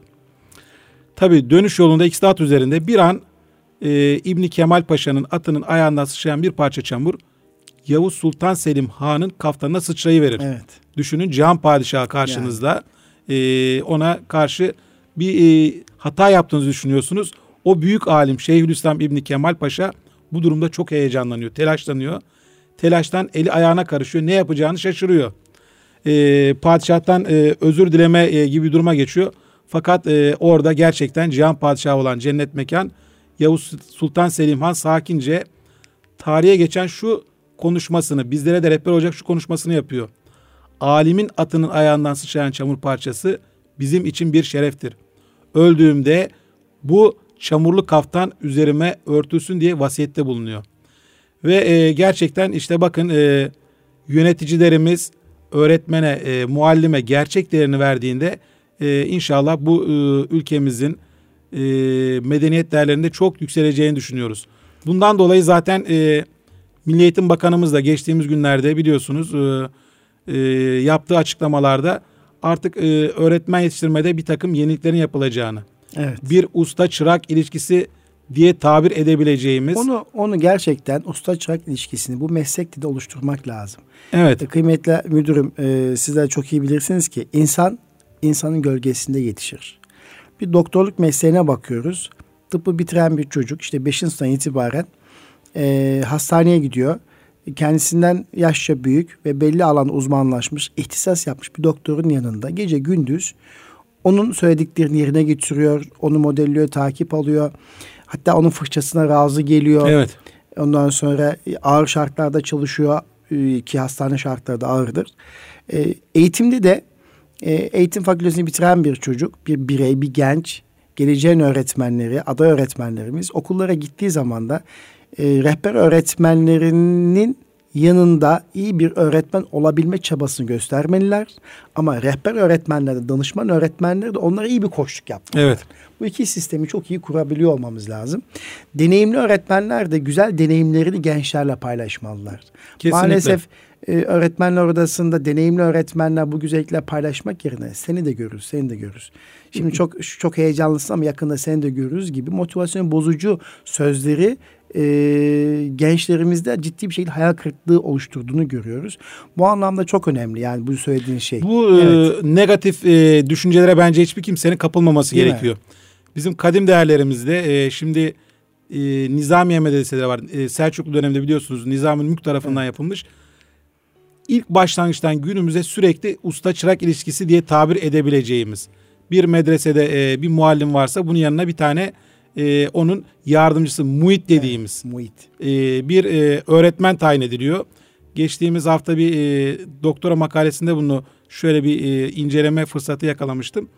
Tabi dönüş yolunda ikisi at üzerinde bir an e, İbni Kemal Paşa'nın atının ayağından sıçrayan bir parça çamur Yavuz Sultan Selim Han'ın kaftanına sıçrayıverir. Evet. Düşünün Cihan Padişahı karşınızda yani. E, ona karşı bir e, hata yaptığınızı düşünüyorsunuz. O büyük alim Şeyhülislam İbni Kemal Paşa bu durumda çok heyecanlanıyor, telaşlanıyor. Telaştan eli ayağına karışıyor. Ne yapacağını şaşırıyor. E, padişahtan e, özür dileme e, gibi duruma geçiyor. Fakat e, orada gerçekten Cihan Padişahı olan cennet mekan Yavuz Sultan Selim Han sakince tarihe geçen şu konuşmasını bizlere de rehber olacak şu konuşmasını yapıyor. Alimin atının ayağından sıçrayan çamur parçası bizim için bir şereftir. Öldüğümde bu çamurlu kaftan üzerime örtülsün diye vasiyette bulunuyor. Ve e, gerçekten işte bakın e, yöneticilerimiz öğretmene, e, muallime gerçek değerini verdiğinde e, inşallah bu e, ülkemizin e, medeniyet değerlerinde çok yükseleceğini düşünüyoruz. Bundan dolayı zaten e, Milli Eğitim Bakanımız da geçtiğimiz günlerde biliyorsunuz e, e, yaptığı açıklamalarda artık e, öğretmen yetiştirmede bir takım yeniliklerin yapılacağını, evet. bir usta çırak ilişkisi diye tabir edebileceğimiz. Onu onu gerçekten usta çırak ilişkisini bu meslekte de oluşturmak lazım. Evet. E, kıymetli müdürüm e, sizler çok iyi bilirsiniz ki insan insanın gölgesinde yetişir. Bir doktorluk mesleğine bakıyoruz. Tıbbı bitiren bir çocuk işte 5. sınıftan itibaren e, hastaneye gidiyor. Kendisinden yaşça büyük ve belli alan uzmanlaşmış, ihtisas yapmış bir doktorun yanında gece gündüz onun söylediklerini yerine getiriyor, onu modelliyor, takip alıyor. Hatta onun fırçasına razı geliyor. Evet. Ondan sonra ağır şartlarda çalışıyor e, ki hastane şartları da ağırdır. E, eğitimde de e, eğitim fakültesini bitiren bir çocuk, bir birey, bir genç, geleceğin öğretmenleri, aday öğretmenlerimiz okullara gittiği zaman da e, rehber öğretmenlerinin yanında iyi bir öğretmen olabilme çabasını göstermeliler. Ama rehber öğretmenler de danışman öğretmenler de onlara iyi bir koçluk yapmalılar. Evet. Bu iki sistemi çok iyi kurabiliyor olmamız lazım. Deneyimli öğretmenler de güzel deneyimlerini gençlerle paylaşmalılar. Kesinlikle. Maalesef e, öğretmenler odasında deneyimli öğretmenler bu güzellikle paylaşmak yerine seni de görürüz, seni de görürüz. Şimdi çok çok heyecanlısın ama yakında seni de görürüz gibi motivasyon bozucu sözleri e, gençlerimizde ciddi bir şekilde hayal kırıklığı oluşturduğunu görüyoruz. Bu anlamda çok önemli yani bu söylediğin şey. Bu e, evet. e, negatif e, düşüncelere bence hiçbir kimsenin kapılmaması Değil gerekiyor. Mi? Bizim kadim değerlerimizde e, şimdi e, Nizamiye medreseleri var. E, Selçuklu döneminde biliyorsunuz Nizami'nin mülk tarafından evet. yapılmış. İlk başlangıçtan günümüze sürekli usta çırak ilişkisi diye tabir edebileceğimiz bir medresede e, bir muallim varsa bunun yanına bir tane e, onun yardımcısı muhit dediğimiz evet, muhit. E, bir e, öğretmen tayin ediliyor. Geçtiğimiz hafta bir e, doktora makalesinde bunu şöyle bir e, inceleme fırsatı yakalamıştım.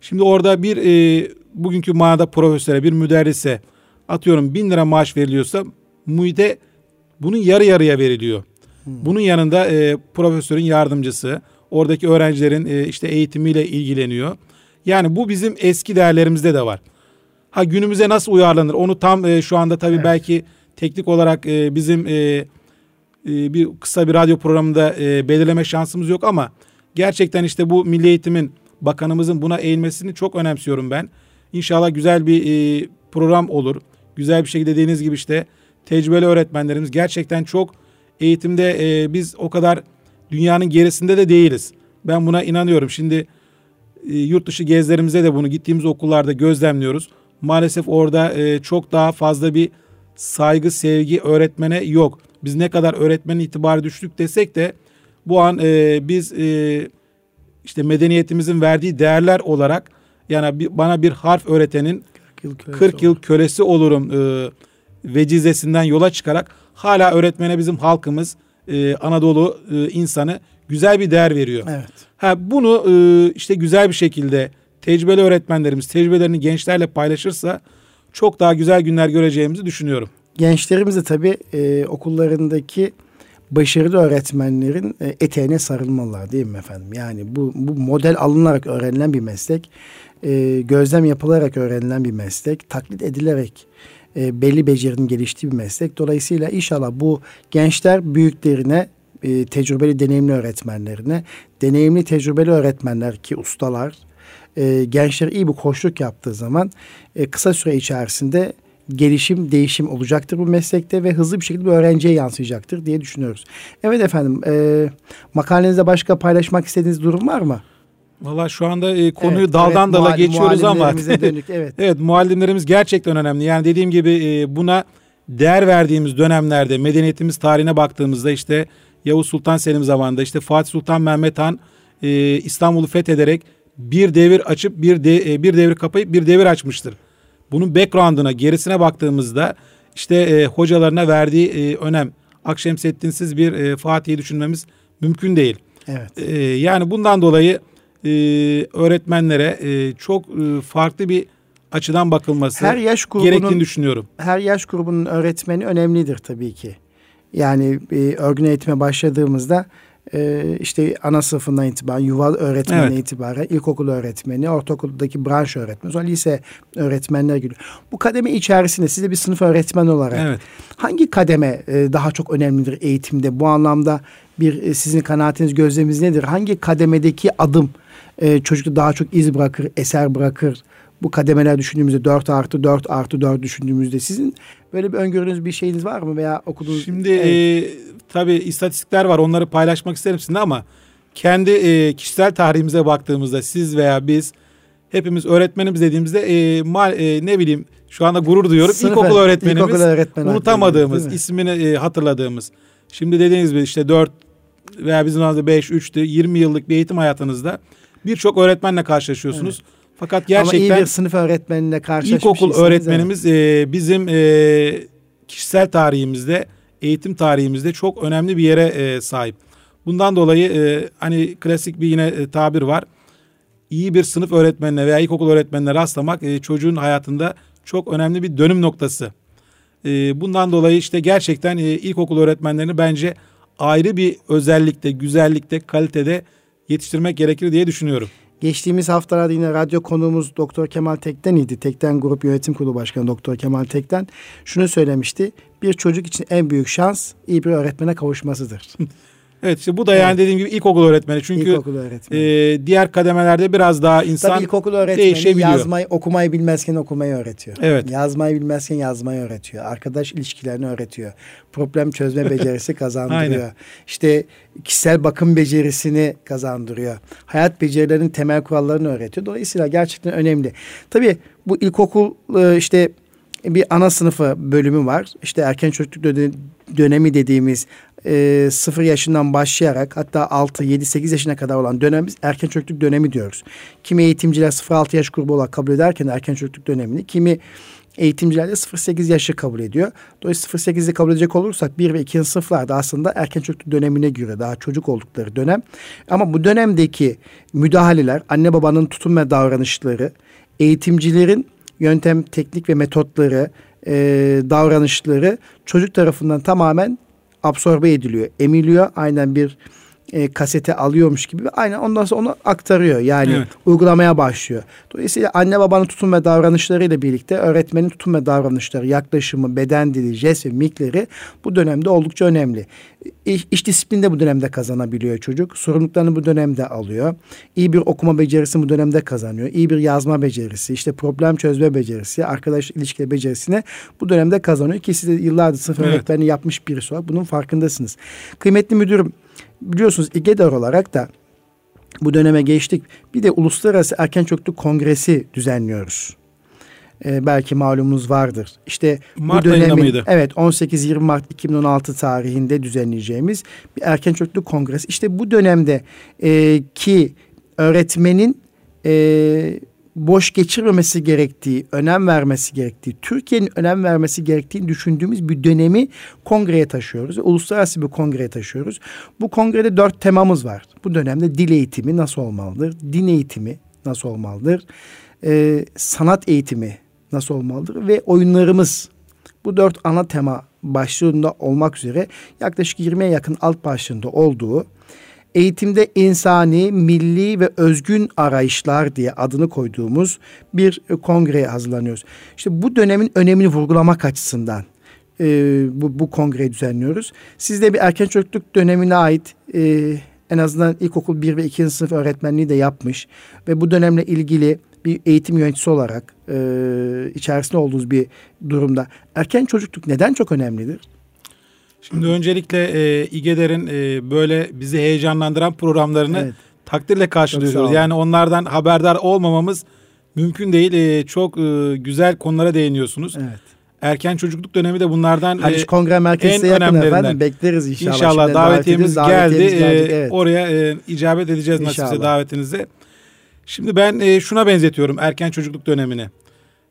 Şimdi orada bir e, bugünkü manada profesöre bir müderrise atıyorum bin lira maaş veriliyorsa muhite bunun yarı yarıya veriliyor. Hmm. Bunun yanında e, profesörün yardımcısı oradaki öğrencilerin e, işte eğitimiyle ilgileniyor. Yani bu bizim eski değerlerimizde de var. Ha günümüze nasıl uyarlanır onu tam e, şu anda tabii evet. belki teknik olarak e, bizim e, e, bir kısa bir radyo programında e, belirleme şansımız yok ama gerçekten işte bu milli eğitimin bakanımızın buna eğilmesini çok önemsiyorum ben. İnşallah güzel bir e, program olur. Güzel bir şekilde dediğiniz gibi işte tecrübeli öğretmenlerimiz gerçekten çok eğitimde e, biz o kadar dünyanın gerisinde de değiliz. Ben buna inanıyorum. Şimdi e, yurt dışı gezilerimizde de bunu gittiğimiz okullarda gözlemliyoruz. Maalesef orada e, çok daha fazla bir saygı, sevgi öğretmene yok. Biz ne kadar öğretmenin itibarı düştük desek de bu an e, biz e, işte medeniyetimizin verdiği değerler olarak yani bir, bana bir harf öğretenin 40 yıl kölesi, 40 yıl kölesi olurum e, vecizesinden yola çıkarak hala öğretmene bizim halkımız e, Anadolu e, insanı güzel bir değer veriyor. Evet. Ha bunu e, işte güzel bir şekilde tecrübeli öğretmenlerimiz tecrübelerini gençlerle paylaşırsa çok daha güzel günler göreceğimizi düşünüyorum. Gençlerimiz de tabii e, okullarındaki başarılı öğretmenlerin e, eteğine sarılmalılar değil mi efendim? Yani bu, bu model alınarak öğrenilen bir meslek, e, gözlem yapılarak öğrenilen bir meslek, taklit edilerek e, belli becerinin geliştiği bir meslek. Dolayısıyla inşallah bu gençler büyüklerine, e, tecrübeli deneyimli öğretmenlerine, deneyimli tecrübeli öğretmenler ki ustalar, e, gençler iyi bir koçluk yaptığı zaman e, kısa süre içerisinde gelişim, değişim olacaktır bu meslekte ve hızlı bir şekilde bir öğrenciye yansıyacaktır diye düşünüyoruz. Evet efendim, e, makalenizde başka paylaşmak istediğiniz durum var mı? Valla şu anda e, konuyu evet, daldan evet, dala geçiyoruz ama dönük, evet. evet muallimlerimiz gerçekten önemli. Yani dediğim gibi e, buna değer verdiğimiz dönemlerde medeniyetimiz tarihine baktığımızda işte Yavuz Sultan Selim zamanında işte Fatih Sultan Mehmet Han e, İstanbul'u fethederek bir devir açıp bir de, e, bir devir kapayıp bir devir açmıştır. Bunun background'una gerisine baktığımızda işte e, hocalarına verdiği e, önem Akşemseddinsiz bir e, Fatih'i düşünmemiz mümkün değil. Evet. E, yani bundan dolayı e, öğretmenlere e, çok e, farklı bir açıdan bakılması her yaş grubunun, gerektiğini düşünüyorum. Her yaş grubunun öğretmeni önemlidir tabii ki. Yani bir örgün eğitime başladığımızda e, işte ana sınıfından itibaren, yuval öğretmeni evet. itibaren, ilkokul öğretmeni, ortaokuldaki branş öğretmeni, sonra lise öğretmenler gibi. Bu kademe içerisinde size bir sınıf öğretmen olarak evet. hangi kademe e, daha çok önemlidir eğitimde? Bu anlamda bir e, sizin kanaatiniz, gözleminiz nedir? Hangi kademedeki adım e, çocukta daha çok iz bırakır, eser bırakır? Bu kademeler düşündüğümüzde 4 artı 4 artı 4 düşündüğümüzde sizin böyle bir öngörünüz bir şeyiniz var mı veya okuduğunuz? Şimdi evet. e, tabii istatistikler var onları paylaşmak isterim sizinle ama kendi e, kişisel tarihimize baktığımızda siz veya biz hepimiz öğretmenimiz dediğimizde e, mal, e, ne bileyim şu anda gurur duyuyorum. Sınıf İlkokul öğretmenimiz ilkokul öğretmen unutamadığımız, ismini e, hatırladığımız. Şimdi dediğiniz gibi işte 4 veya bizim zamanımızda 5, 3'tü 20 yıllık bir eğitim hayatınızda birçok öğretmenle karşılaşıyorsunuz. Evet. Fakat gerçekten Ama iyi bir sınıf öğretmenine karşılaşmış İlkokul öğretmenimiz e, bizim e, kişisel tarihimizde, eğitim tarihimizde çok önemli bir yere e, sahip. Bundan dolayı e, hani klasik bir yine e, tabir var. İyi bir sınıf öğretmenine veya ilkokul öğretmenine rastlamak e, çocuğun hayatında çok önemli bir dönüm noktası. E, bundan dolayı işte gerçekten e, ilkokul öğretmenlerini bence ayrı bir özellikte, güzellikte, kalitede yetiştirmek gerekir diye düşünüyorum. Geçtiğimiz haftalarda yine radyo konuğumuz Doktor Kemal Tekten idi. Tekten Grup Yönetim Kurulu Başkanı Doktor Kemal Tekten şunu söylemişti. Bir çocuk için en büyük şans iyi bir öğretmene kavuşmasıdır. Evet işte bu da yani evet. dediğim gibi ilkokul öğretmeni. Çünkü ilkokul öğretmeni. E, diğer kademelerde biraz daha insan Tabii ilkokul öğretmeni yazmayı, okumayı bilmezken okumayı öğretiyor. Evet. Yazmayı bilmezken yazmayı öğretiyor. Arkadaş ilişkilerini öğretiyor. Problem çözme becerisi kazandırıyor. İşte kişisel bakım becerisini kazandırıyor. Hayat becerilerinin temel kurallarını öğretiyor. Dolayısıyla gerçekten önemli. Tabii bu ilkokul e, işte bir ana sınıfı bölümü var. İşte erken çocukluk dönemi dediğimiz e, 0 yaşından başlayarak hatta 6, 7, 8 yaşına kadar olan dönem biz erken çocukluk dönemi diyoruz. Kimi eğitimciler 0-6 yaş grubu olarak kabul ederken erken çocukluk dönemini, kimi eğitimciler de 0-8 yaşı kabul ediyor. Dolayısıyla 0-8'i kabul edecek olursak 1 ve 2. sınıflarda aslında erken çocukluk dönemine göre daha çocuk oldukları dönem. Ama bu dönemdeki müdahaleler, anne babanın tutum ve davranışları, eğitimcilerin yöntem, teknik ve metotları, e, davranışları çocuk tarafından tamamen absorbe ediliyor, emiliyor. Aynen bir e, kasete alıyormuş gibi aynen ondan sonra onu aktarıyor. Yani evet. uygulamaya başlıyor. Dolayısıyla anne babanın tutum ve davranışlarıyla birlikte öğretmenin tutum ve davranışları, yaklaşımı, beden dili, jest ve mikleri bu dönemde oldukça önemli. İş, iş disiplini de bu dönemde kazanabiliyor çocuk. Sorumluluklarını bu dönemde alıyor. İyi bir okuma becerisi bu dönemde kazanıyor. İyi bir yazma becerisi, işte problem çözme becerisi, arkadaş ilişkileri becerisini bu dönemde kazanıyor ki siz de yıllardır sınıf evet. öğretmeni yapmış birisi olarak bunun farkındasınız. Kıymetli müdürüm biliyorsunuz İGEDER olarak da bu döneme geçtik. Bir de Uluslararası Erken Çocukluk Kongresi düzenliyoruz. Ee, belki malumunuz vardır. İşte Mart bu dönemin evet 18-20 Mart 2016 tarihinde düzenleyeceğimiz bir erken çocukluk kongresi. İşte bu dönemde e, ki öğretmenin e, boş geçirmemesi gerektiği, önem vermesi gerektiği, Türkiye'nin önem vermesi gerektiğini düşündüğümüz bir dönemi kongreye taşıyoruz. Uluslararası bir kongreye taşıyoruz. Bu kongrede dört temamız var. Bu dönemde dil eğitimi nasıl olmalıdır? Din eğitimi nasıl olmalıdır? Ee, sanat eğitimi nasıl olmalıdır? Ve oyunlarımız bu dört ana tema başlığında olmak üzere yaklaşık 20'ye yakın alt başlığında olduğu eğitimde insani, milli ve özgün arayışlar diye adını koyduğumuz bir e, kongreye hazırlanıyoruz. İşte bu dönemin önemini vurgulamak açısından e, bu, bu kongreyi düzenliyoruz. Siz de bir erken çocukluk dönemine ait e, en azından ilkokul 1 ve 2. sınıf öğretmenliği de yapmış ve bu dönemle ilgili bir eğitim yöneticisi olarak e, içerisinde olduğunuz bir durumda erken çocukluk neden çok önemlidir? Şimdi öncelikle e, İGEDER'in e, böyle bizi heyecanlandıran programlarını Evet. takdirle karşılıyoruz. Yani onlardan haberdar olmamamız mümkün değil. E, çok e, güzel konulara değiniyorsunuz. Evet. Erken çocukluk dönemi de bunlardan Haliç e, Kongre Merkezi'ne yakın efendim. Bekleriz inşallah. İnşallah Şimdiden davetiyemiz davet ediyoruz. geldi. Davetiyemiz Ee, evet. Oraya e, icabet edeceğiz nasipse davetinize. Şimdi ben e, şuna benzetiyorum erken çocukluk dönemini.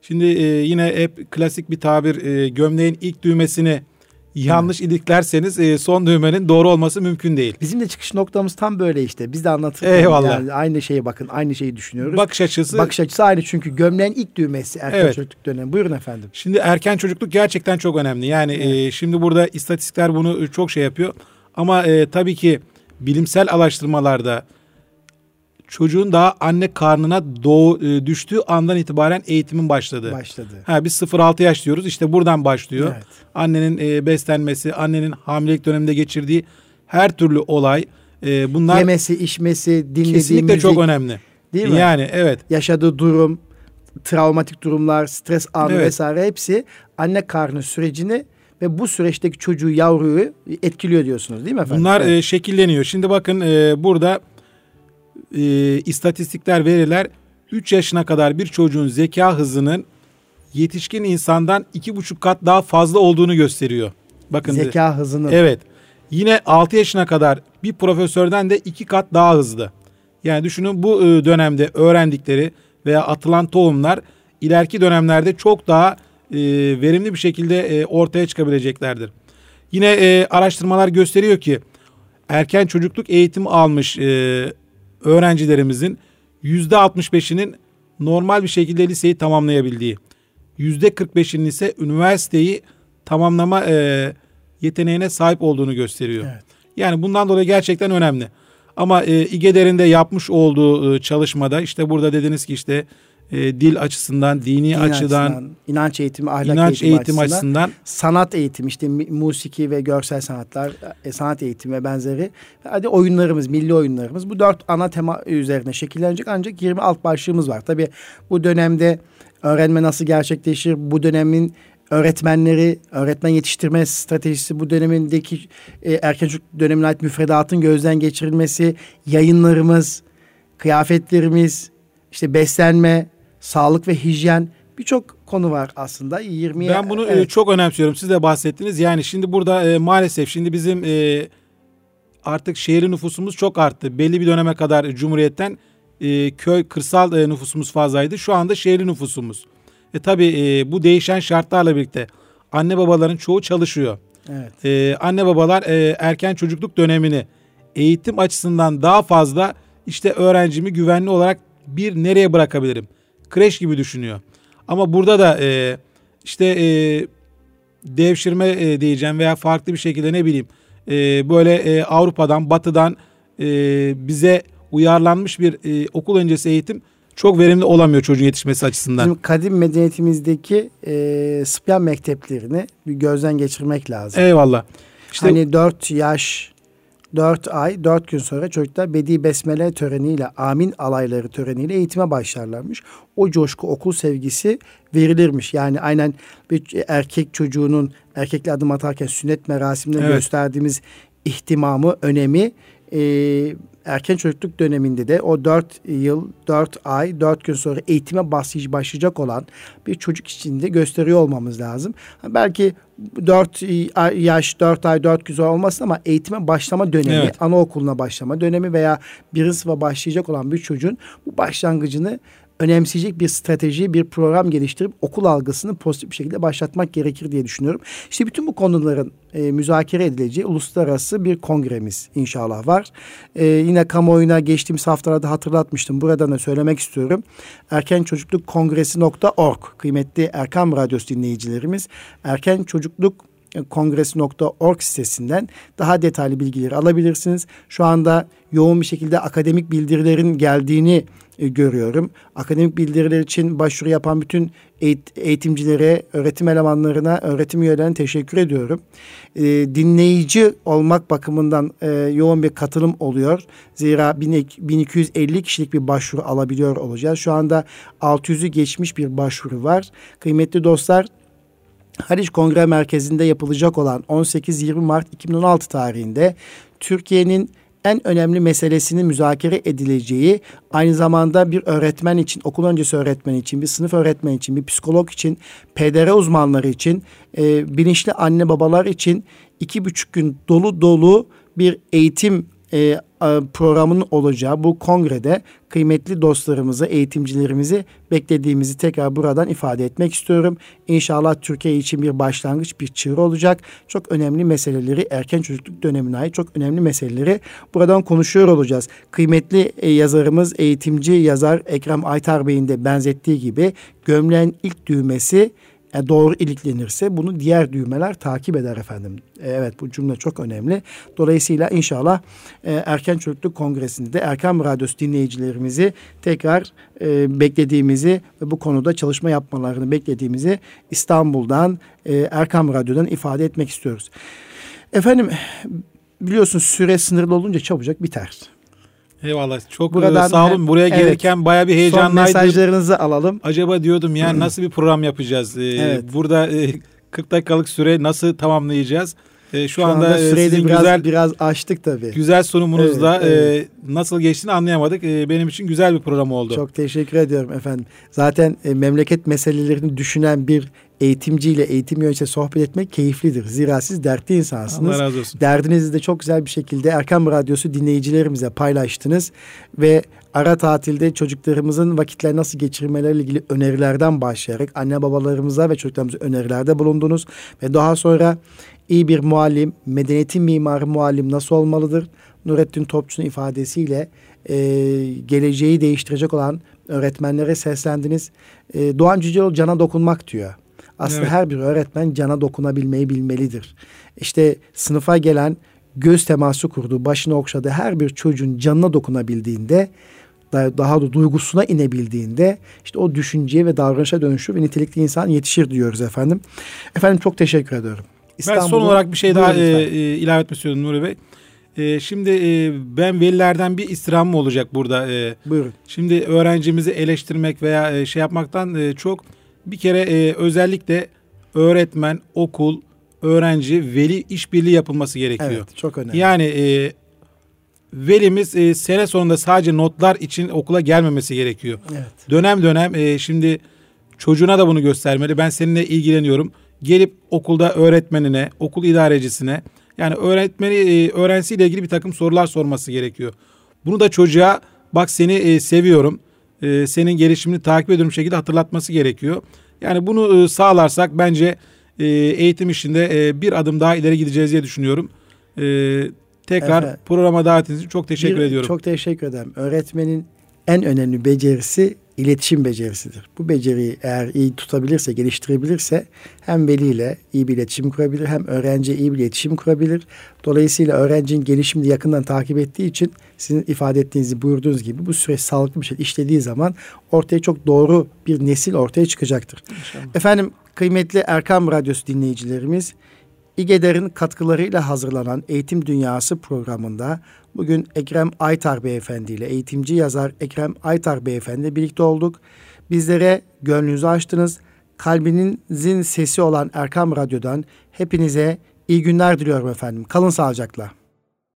Şimdi e, yine hep klasik bir tabir e, gömleğin ilk düğmesini yanlış iliklerseniz e, son düğmenin doğru olması mümkün değil. Bizim de çıkış noktamız tam böyle işte. Biz de anlatırken Eyvallah. yani aynı şeye bakın, aynı şeyi düşünüyoruz. Bakış açısı Bakış açısı aynı çünkü gömleğin ilk düğmesi erken Evet. çocukluk dönemi. Buyurun efendim. Şimdi erken çocukluk gerçekten çok önemli. Yani e, şimdi burada istatistikler bunu e, çok şey yapıyor. Ama e, tabii ki bilimsel araştırmalarda çocuğun daha anne karnına doğu e, düştüğü andan itibaren eğitimin başladığı. Başladı. Ha biz 0-6 yaş diyoruz. İşte buradan başlıyor. Evet. Annenin e, beslenmesi, annenin hamilelik döneminde geçirdiği her türlü olay e, bunlar Yemesi, içmesi, dinlediği kesinlikle müzik, çok önemli. değil mi? Yani evet. Yaşadığı durum, travmatik durumlar, stres anı Evet. vesaire hepsi anne karnı sürecini ve bu süreçteki çocuğu, yavruyu etkiliyor diyorsunuz değil mi efendim? Bunlar Evet. e, şekilleniyor. Şimdi bakın e, burada e, istatistikler, veriler 3 yaşına kadar bir çocuğun zeka hızının yetişkin insandan iki buçuk kat daha fazla olduğunu gösteriyor. Bakın zeka hızının. Evet. Yine 6 yaşına kadar bir profesörden de iki kat daha hızlı. Yani düşünün bu e, dönemde öğrendikleri veya atılan tohumlar ileriki dönemlerde çok daha e, verimli bir şekilde e, ortaya çıkabileceklerdir. Yine e, araştırmalar gösteriyor ki erken çocukluk eğitimi almış e, öğrencilerimizin %65'inin normal bir şekilde liseyi tamamlayabildiği, %45'inin ise üniversiteyi tamamlama e, yeteneğine sahip olduğunu gösteriyor. Evet. Yani bundan dolayı gerçekten önemli. Ama e, İGEDER'in de yapmış olduğu e, çalışmada işte burada dediniz ki işte e, dil açısından, dini Din açıdan, açısından, inanç eğitimi, ahlak inanç eğitimi, eğitimi açısından, açısından sanat eğitimi işte musiki ve görsel sanatlar, e, sanat eğitimi ve benzeri. Hadi oyunlarımız, milli oyunlarımız bu dört ana tema üzerine şekillenecek ancak 20 alt başlığımız var. Tabii bu dönemde öğrenme nasıl gerçekleşir? Bu dönemin öğretmenleri, öğretmen yetiştirme stratejisi, bu dönemindeki e, erken çocuk dönemine ait müfredatın gözden geçirilmesi, yayınlarımız, kıyafetlerimiz, işte beslenme, sağlık ve hijyen birçok konu var aslında. 20 ben bunu e, çok önemsiyorum. Siz de bahsettiniz. Yani şimdi burada e, maalesef şimdi bizim e, artık şehir nüfusumuz çok arttı. Belli bir döneme kadar Cumhuriyet'ten e, köy kırsal e, nüfusumuz fazlaydı. Şu anda şehirli nüfusumuz. E tabi e, bu değişen şartlarla birlikte anne babaların çoğu çalışıyor. Evet. E, anne babalar e, erken çocukluk dönemini eğitim açısından daha fazla işte öğrencimi güvenli olarak bir nereye bırakabilirim? Kreş gibi düşünüyor. Ama burada da e, işte e, devşirme e, diyeceğim veya farklı bir şekilde ne bileyim e, böyle e, Avrupa'dan batıdan e, bize uyarlanmış bir e, okul öncesi eğitim çok verimli olamıyor çocuğun yetişmesi açısından. Bizim kadim medeniyetimizdeki e, Sıpyan mekteplerini bir gözden geçirmek lazım. Eyvallah. İşte Hani 4 yaş, 4 ay, 4 gün sonra çocuklar Bedi Besmele töreniyle, amin alayları töreniyle eğitime başlarlarmış. O coşku, okul sevgisi verilirmiş. Yani aynen bir erkek çocuğunun erkekle adım atarken sünnet merasiminde Evet. gösterdiğimiz ihtimamı, önemi e, erken çocukluk döneminde de o 4 yıl, 4 ay, 4 gün sonra eğitime başlayacak olan bir çocuk için de gösteriyor olmamız lazım. Belki 4 yaş, 4 ay, 4 gün sonra olmasın ama eğitime başlama dönemi, evet. anaokuluna başlama dönemi veya birinci sınıfa başlayacak olan bir çocuğun bu başlangıcını önemseyecek bir strateji, bir program geliştirip okul algısını pozitif bir şekilde başlatmak gerekir diye düşünüyorum. İşte bütün bu konuların e, müzakere edileceği uluslararası bir kongremiz inşallah var. E, yine kamuoyuna geçtiğimiz haftalarda hatırlatmıştım. Buradan da söylemek istiyorum. Erken Çocukluk Kongresi.org kıymetli Erkam Radyosu dinleyicilerimiz Erken Çocukluk kongresi.org sitesinden daha detaylı bilgileri alabilirsiniz. Şu anda yoğun bir şekilde akademik bildirilerin geldiğini e, görüyorum. Akademik bildiriler için başvuru yapan bütün eğitimcilere, öğretim elemanlarına, öğretim üyelerine teşekkür ediyorum. E, dinleyici olmak bakımından e, yoğun bir katılım oluyor. Zira 1250 kişilik bir başvuru alabiliyor olacağız. Şu anda 600'ü geçmiş bir başvuru var. Kıymetli dostlar Haliç Kongre Merkezi'nde yapılacak olan 18-20 Mart 2016 tarihinde Türkiye'nin en önemli meselesinin müzakere edileceği aynı zamanda bir öğretmen için, okul öncesi öğretmen için, bir sınıf öğretmen için, bir psikolog için, PDR uzmanları için, e, bilinçli anne babalar için iki buçuk gün dolu dolu bir eğitim e, programının olacağı bu kongrede kıymetli dostlarımızı, eğitimcilerimizi beklediğimizi tekrar buradan ifade etmek istiyorum. İnşallah Türkiye için bir başlangıç, bir çığır olacak. Çok önemli meseleleri, erken çocukluk dönemine ait çok önemli meseleleri buradan konuşuyor olacağız. Kıymetli e, yazarımız, eğitimci yazar Ekrem Aytar Bey'in de benzettiği gibi gömleğin ilk düğmesi e, doğru iliklenirse bunu diğer düğmeler takip eder efendim. E, evet bu cümle çok önemli. Dolayısıyla inşallah e, Erken Çocukluk Kongresi'nde Erkan Radyosu dinleyicilerimizi tekrar e, beklediğimizi ve bu konuda çalışma yapmalarını beklediğimizi İstanbul'dan e, Erkam Radyo'dan ifade etmek istiyoruz. Efendim biliyorsun süre sınırlı olunca çabucak biter. Eyvallah. Çok Buradan, sağ olun. Buraya evet, gelirken baya bir heyecanlıydım. Son mesajlarınızı alalım. Acaba diyordum yani nasıl bir program yapacağız? Ee, evet. Burada e, 40 dakikalık süre nasıl tamamlayacağız? E, şu, şu anda, anda süreyi sizin biraz, güzel biraz açtık tabii. Güzel sunumunuzda evet, evet. E, nasıl geçtiğini anlayamadık. E, benim için güzel bir program oldu. Çok teşekkür ediyorum efendim. Zaten e, memleket meselelerini düşünen bir eğitimciyle eğitim yönetici sohbet etmek keyiflidir. Zira siz dertli insansınız. Allah razı olsun. Derdinizi de çok güzel bir şekilde Erkam Radyosu dinleyicilerimize paylaştınız ve ara tatilde çocuklarımızın vakitler nasıl geçirmeleriyle ilgili önerilerden başlayarak anne babalarımıza ve çocuklarımıza önerilerde bulundunuz ve daha sonra iyi bir muallim, medeniyetin mimarı muallim nasıl olmalıdır? Nurettin Topçu'nun ifadesiyle e, geleceği değiştirecek olan öğretmenlere seslendiniz. E, Doğan Cüceloğlu cana dokunmak diyor. Aslında evet. her bir öğretmen cana dokunabilmeyi bilmelidir. İşte sınıfa gelen göz teması kurduğu, başını okşadığı her bir çocuğun canına dokunabildiğinde daha da duygusuna inebildiğinde işte o düşünceye ve davranışa dönüşür ve nitelikli insan yetişir diyoruz efendim. Efendim çok teşekkür ediyorum. Ben son olarak bir şey daha e, e, ilave etmek istiyorum Nuri Bey. E, şimdi e, ben velilerden bir istirhamım olacak burada. E, Buyurun. Şimdi öğrencimizi eleştirmek veya e, şey yapmaktan e, çok bir kere e, özellikle öğretmen, okul, öğrenci, veli işbirliği yapılması gerekiyor. Evet, çok önemli. Yani e, velimiz e, sene sonunda sadece notlar için okula gelmemesi gerekiyor. Evet. Dönem dönem e, şimdi çocuğuna da bunu göstermeli. Ben seninle ilgileniyorum. Gelip okulda öğretmenine, okul idarecisine yani öğretmeni e, öğrencisiyle ilgili bir takım sorular sorması gerekiyor. Bunu da çocuğa bak seni e, seviyorum e, senin gelişimini takip ediyorum şekilde hatırlatması gerekiyor. Yani bunu e, sağlarsak bence e, eğitim işinde e, bir adım daha ileri gideceğiz diye düşünüyorum. E, tekrar evet. programa davetiniz için çok teşekkür bir, ediyorum. Çok teşekkür ederim. Öğretmenin en önemli becerisi iletişim becerisidir. Bu beceriyi eğer iyi tutabilirse, geliştirebilirse hem veliyle iyi bir iletişim kurabilir hem öğrenci iyi bir iletişim kurabilir. Dolayısıyla öğrencinin gelişimini yakından takip ettiği için sizin ifade ettiğinizi buyurduğunuz gibi bu süreç sağlıklı bir şey işlediği zaman ortaya çok doğru bir nesil ortaya çıkacaktır. İnşallah. Efendim kıymetli Erkam Radyosu dinleyicilerimiz İGEDER'in katkılarıyla hazırlanan Eğitim Dünyası programında bugün Ekrem Aytar Beyefendi ile eğitimci yazar Ekrem Aytar Beyefendi birlikte olduk. Bizlere gönlünüzü açtınız. Kalbinizin sesi olan Erkam Radyo'dan hepinize iyi günler diliyorum efendim. Kalın sağlıcakla.